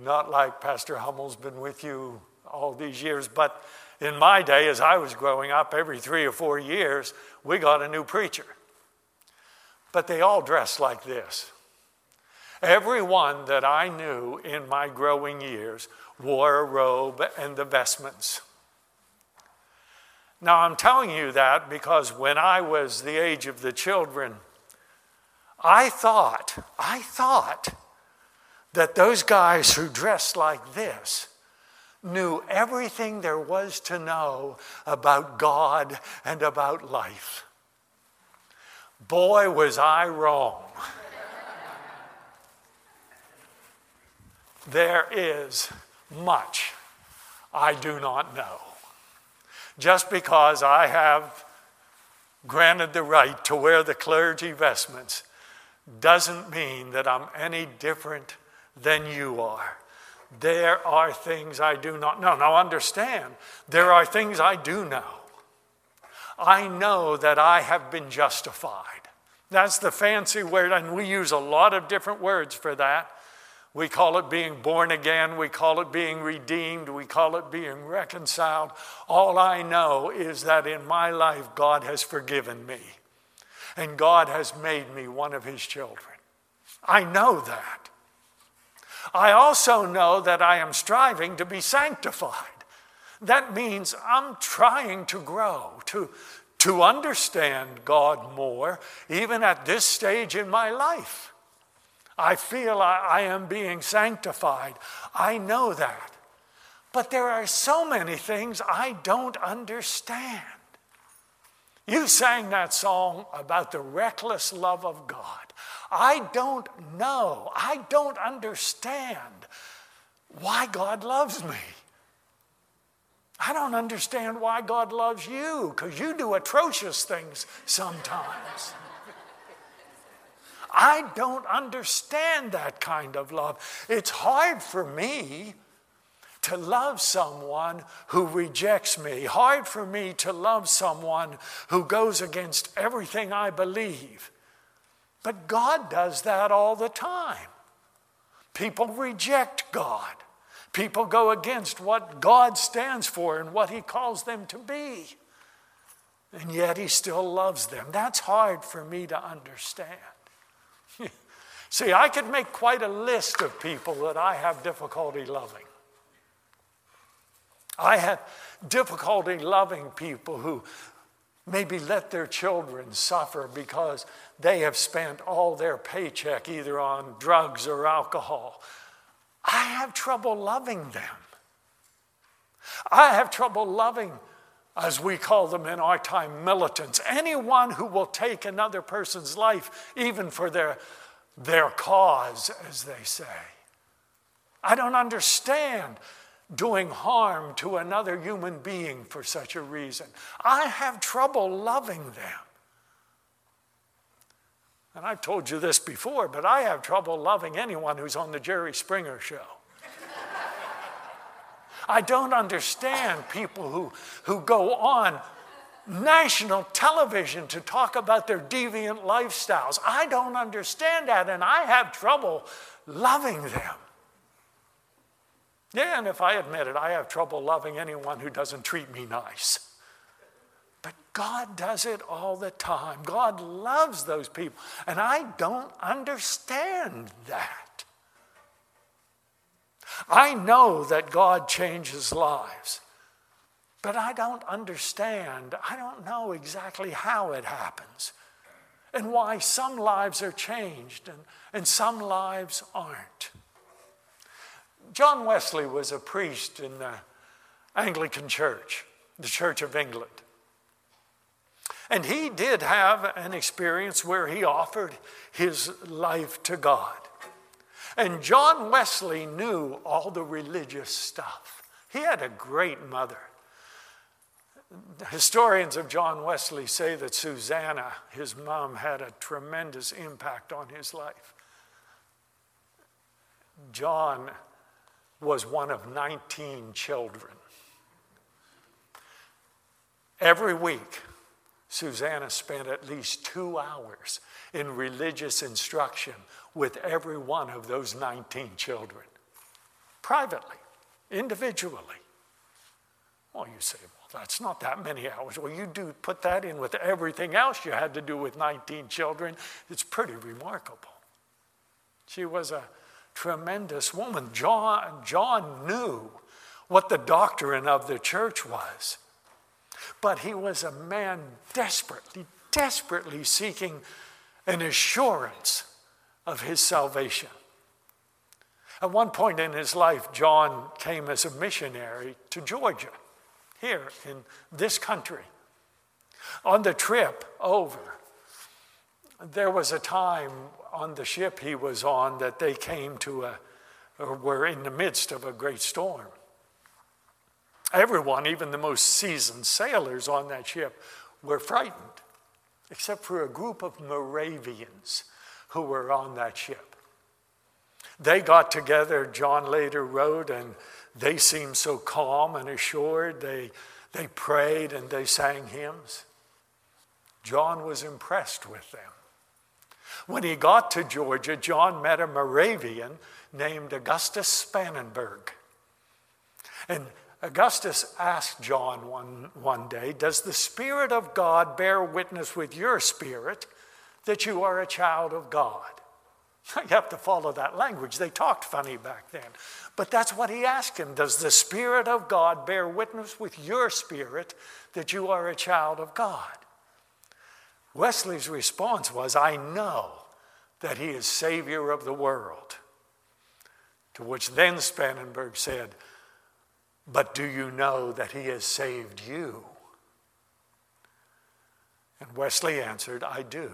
not like Pastor Hummel's been with you all these years, but in my day, as I was growing up, every three or four years, we got a new preacher. But they all dressed like this. Everyone that I knew in my growing years wore a robe and the vestments. Now, I'm telling you that because when I was the age of the children, I thought, I thought that those guys who dressed like this knew everything there was to know about God and about life. Boy, was I wrong. there is much I do not know. Just because I have granted the right to wear the clergy vestments doesn't mean that I'm any different than you are. There are things I do not know. Now, understand, there are things I do know. I know that I have been justified. That's the fancy word, and we use a lot of different words for that. We call it being born again. We call it being redeemed. We call it being reconciled. All I know is that in my life, God has forgiven me and God has made me one of His children. I know that. I also know that I am striving to be sanctified. That means I'm trying to grow, to, to understand God more, even at this stage in my life. I feel I, I am being sanctified. I know that. But there are so many things I don't understand. You sang that song about the reckless love of God. I don't know, I don't understand why God loves me. I don't understand why God loves you because you do atrocious things sometimes. I don't understand that kind of love. It's hard for me to love someone who rejects me, hard for me to love someone who goes against everything I believe. But God does that all the time. People reject God. People go against what God stands for and what He calls them to be. And yet He still loves them. That's hard for me to understand. See, I could make quite a list of people that I have difficulty loving. I have difficulty loving people who maybe let their children suffer because they have spent all their paycheck either on drugs or alcohol. I have trouble loving them. I have trouble loving, as we call them in our time, militants. Anyone who will take another person's life, even for their, their cause, as they say. I don't understand doing harm to another human being for such a reason. I have trouble loving them. And I've told you this before, but I have trouble loving anyone who's on the Jerry Springer show. I don't understand people who, who go on national television to talk about their deviant lifestyles. I don't understand that, and I have trouble loving them. Yeah, and if I admit it, I have trouble loving anyone who doesn't treat me nice. But God does it all the time. God loves those people. And I don't understand that. I know that God changes lives, but I don't understand. I don't know exactly how it happens and why some lives are changed and, and some lives aren't. John Wesley was a priest in the Anglican Church, the Church of England. And he did have an experience where he offered his life to God. And John Wesley knew all the religious stuff. He had a great mother. Historians of John Wesley say that Susanna, his mom, had a tremendous impact on his life. John was one of 19 children. Every week, Susanna spent at least two hours in religious instruction with every one of those 19 children. privately, individually. Well, you say, well, that's not that many hours. Well, you do put that in with everything else you had to do with 19 children. It's pretty remarkable. She was a tremendous woman. John, John knew what the doctrine of the church was, but he was a man desperately, desperately seeking an assurance of his salvation. At one point in his life, John came as a missionary to Georgia, here in this country. On the trip over, there was a time on the ship he was on that they came to a, or were in the midst of a great storm. Everyone, even the most seasoned sailors on that ship, were frightened, except for a group of Moravians who were on that ship. They got together, John later wrote, and they seemed so calm and assured. They, they prayed and they sang hymns. John was impressed with them. When he got to Georgia, John met a Moravian named Augustus Spangenberg. And Augustus asked John one, one day, Does the Spirit of God bear witness with your spirit that you are a child of God? You have to follow that language. They talked funny back then. But that's what he asked him Does the Spirit of God bear witness with your spirit that you are a child of God? Wesley's response was, I know that he is Savior of the world. To which then Spangenberg said, But do you know that he has saved you? And Wesley answered, I do.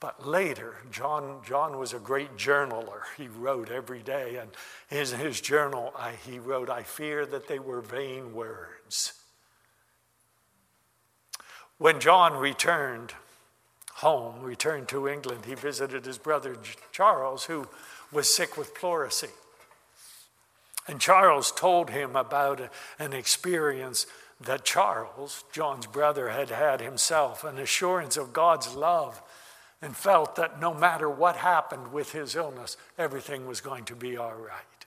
But later, John, John was a great journaler. He wrote every day, and in his journal, I, he wrote, I fear that they were vain words. When John returned home, returned to England, he visited his brother Charles, who was sick with pleurisy. And Charles told him about an experience that Charles, John's brother, had had himself, an assurance of God's love and felt that no matter what happened with his illness, everything was going to be all right.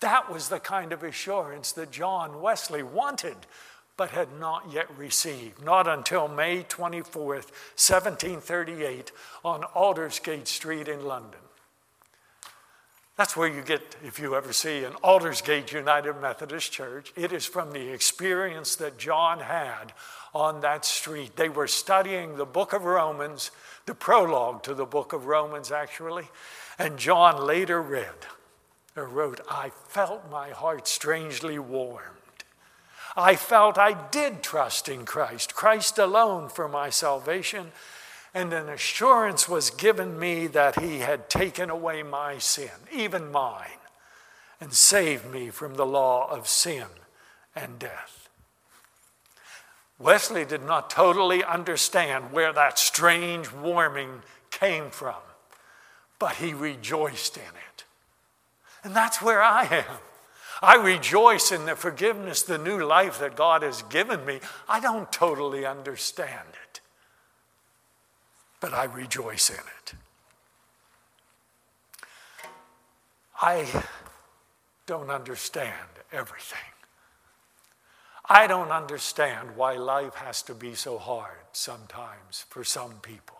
That was the kind of assurance that John Wesley wanted, but had not yet received. Not until May 24th, 1738, on Aldersgate Street in London. That's where you get, if you ever see an Aldersgate United Methodist Church, it is from the experience that John had on that street. They were studying the book of Romans the prologue to the book of Romans, actually. And John later read or wrote, I felt my heart strangely warmed. I felt I did trust in Christ, Christ alone for my salvation, and an assurance was given me that He had taken away my sin, even mine, and saved me from the law of sin and death. Wesley did not totally understand where that strange warming came from, but he rejoiced in it. And that's where I am. I rejoice in the forgiveness, the new life that God has given me. I don't totally understand it, but I rejoice in it. I don't understand everything. I don't understand why life has to be so hard sometimes for some people.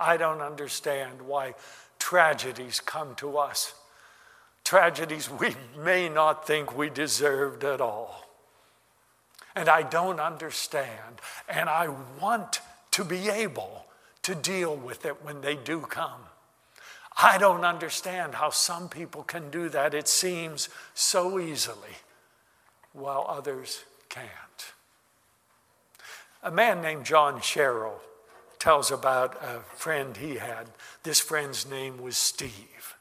I don't understand why tragedies come to us, tragedies we may not think we deserved at all. And I don't understand, and I want to be able to deal with it when they do come. I don't understand how some people can do that. It seems so easily while others can't. A man named John Sherrill tells about a friend he had. This friend's name was Steve.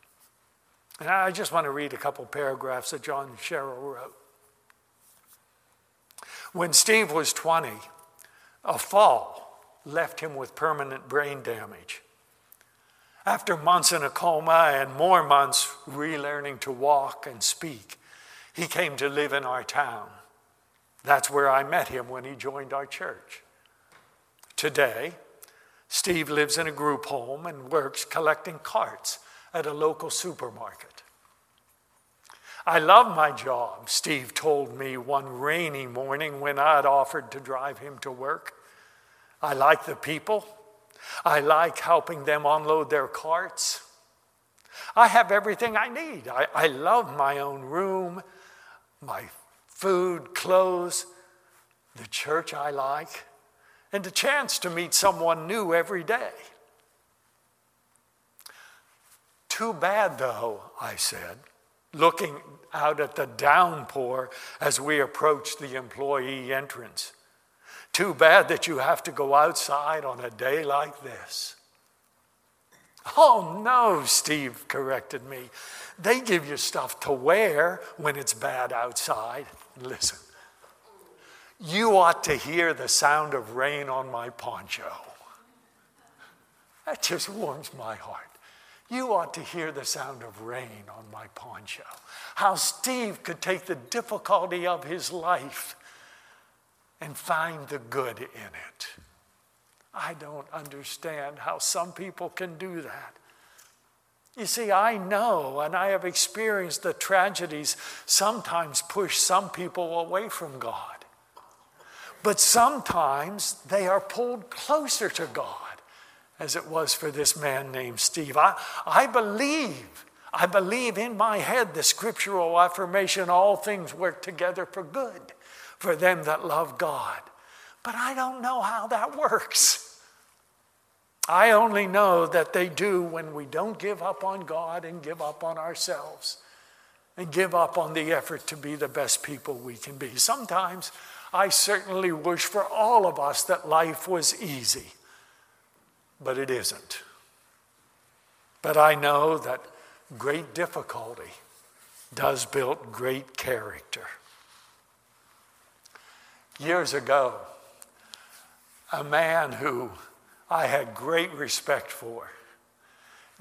And I just want to read a couple paragraphs that John Sherrill wrote. When Steve was 20, a fall left him with permanent brain damage. After months in a coma and more months relearning to walk and speak, he came to live in our town. That's where I met him when he joined our church. Today, Steve lives in a group home and works collecting carts at a local supermarket. I love my job, Steve told me one rainy morning when I had offered to drive him to work. I like the people. I like helping them unload their carts. I have everything I need. I, I love my own room, my food, clothes, the church I like, and the chance to meet someone new every day. Too bad, though, I said, looking out at the downpour as we approached the employee entrance. Too bad that you have to go outside on a day like this. Oh, no, Steve corrected me. They give you stuff to wear when it's bad outside. Listen, you ought to hear the sound of rain on my poncho. That just warms my heart. You ought to hear the sound of rain on my poncho. How Steve could take the difficulty of his life and find the good in it. I don't understand how some people can do that. You see, I know and I have experienced the tragedies sometimes push some people away from God. But sometimes they are pulled closer to God, as it was for this man named Steve. I, I believe, I believe in my head the scriptural affirmation all things work together for good for them that love God. But I don't know how that works. I only know that they do when we don't give up on God and give up on ourselves and give up on the effort to be the best people we can be. Sometimes I certainly wish for all of us that life was easy, but it isn't. But I know that great difficulty does build great character. Years ago, a man who I had great respect for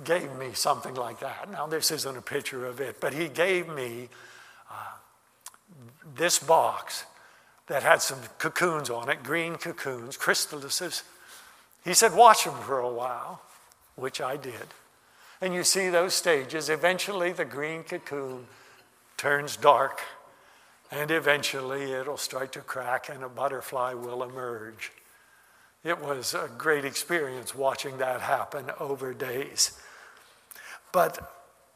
gave me something like that. Now, this isn't a picture of it, but he gave me uh, this box that had some cocoons on it, green cocoons, chrysalises. He said, Watch them for a while, which I did. And you see those stages. Eventually, the green cocoon turns dark and eventually it'll start to crack and a butterfly will emerge. It was a great experience watching that happen over days. But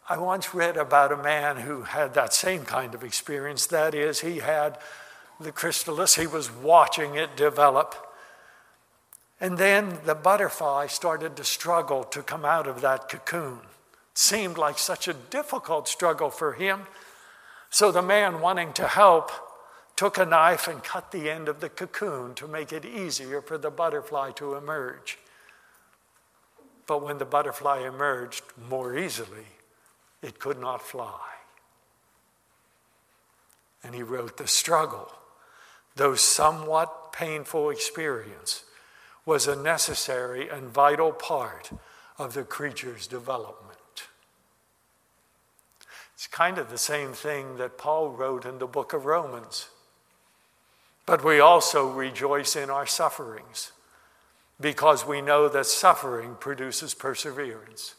I once read about a man who had that same kind of experience. That is, he had the chrysalis, he was watching it develop. And then the butterfly started to struggle to come out of that cocoon. It seemed like such a difficult struggle for him so the man, wanting to help, took a knife and cut the end of the cocoon to make it easier for the butterfly to emerge. But when the butterfly emerged more easily, it could not fly. And he wrote the struggle, though somewhat painful experience, was a necessary and vital part of the creature's development. It's kind of the same thing that Paul wrote in the book of Romans. But we also rejoice in our sufferings because we know that suffering produces perseverance.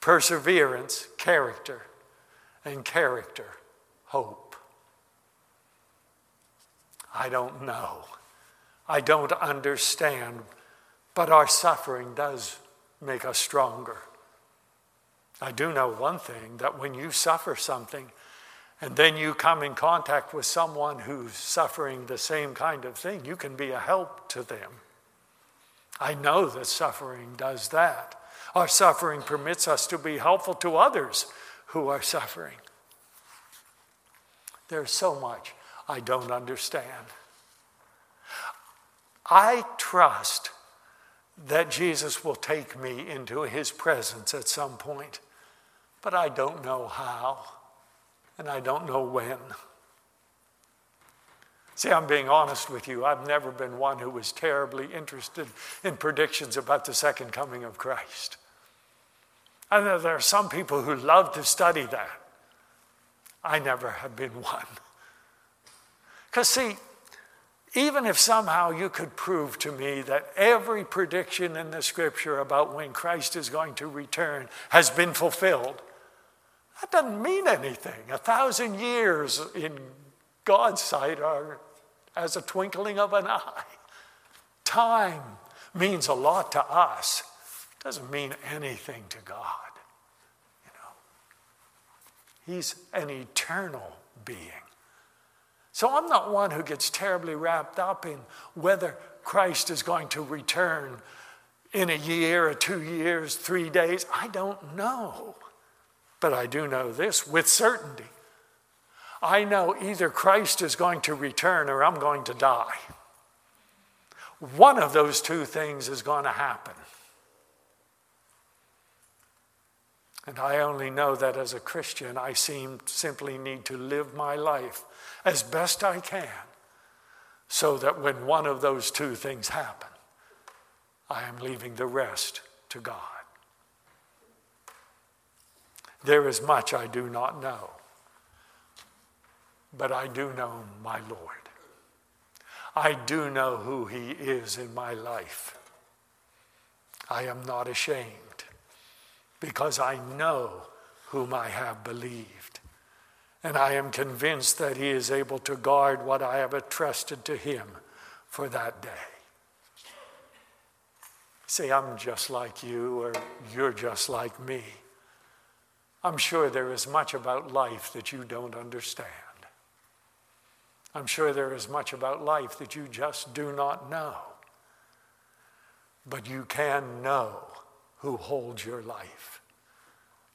Perseverance, character, and character, hope. I don't know. I don't understand, but our suffering does make us stronger. I do know one thing that when you suffer something and then you come in contact with someone who's suffering the same kind of thing, you can be a help to them. I know that suffering does that. Our suffering permits us to be helpful to others who are suffering. There's so much I don't understand. I trust that Jesus will take me into his presence at some point but I don't know how, and I don't know when. See, I'm being honest with you. I've never been one who was terribly interested in predictions about the second coming of Christ. I know there are some people who love to study that. I never have been one. Because, see, even if somehow you could prove to me that every prediction in the scripture about when Christ is going to return has been fulfilled, that doesn't mean anything. A thousand years in God's sight are as a twinkling of an eye. Time means a lot to us, doesn't mean anything to God. You know, He's an eternal being. So I'm not one who gets terribly wrapped up in whether Christ is going to return in a year or two years, three days. I don't know. But I do know this with certainty. I know either Christ is going to return or I'm going to die. One of those two things is going to happen. And I only know that as a Christian, I seem simply need to live my life as best I can so that when one of those two things happen, I am leaving the rest to God. There is much I do not know, but I do know my Lord. I do know who He is in my life. I am not ashamed because I know whom I have believed. And I am convinced that He is able to guard what I have entrusted to Him for that day. Say, I'm just like you, or you're just like me. I'm sure there is much about life that you don't understand. I'm sure there is much about life that you just do not know. But you can know who holds your life.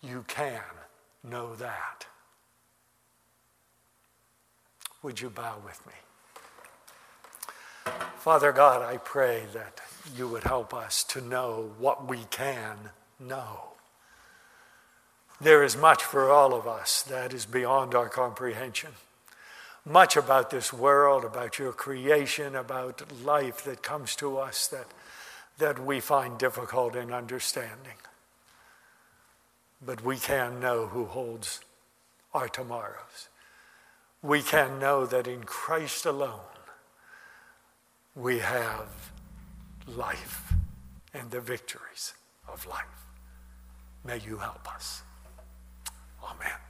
You can know that. Would you bow with me? Father God, I pray that you would help us to know what we can know. There is much for all of us that is beyond our comprehension. Much about this world, about your creation, about life that comes to us that, that we find difficult in understanding. But we can know who holds our tomorrows. We can know that in Christ alone we have life and the victories of life. May you help us. Amen.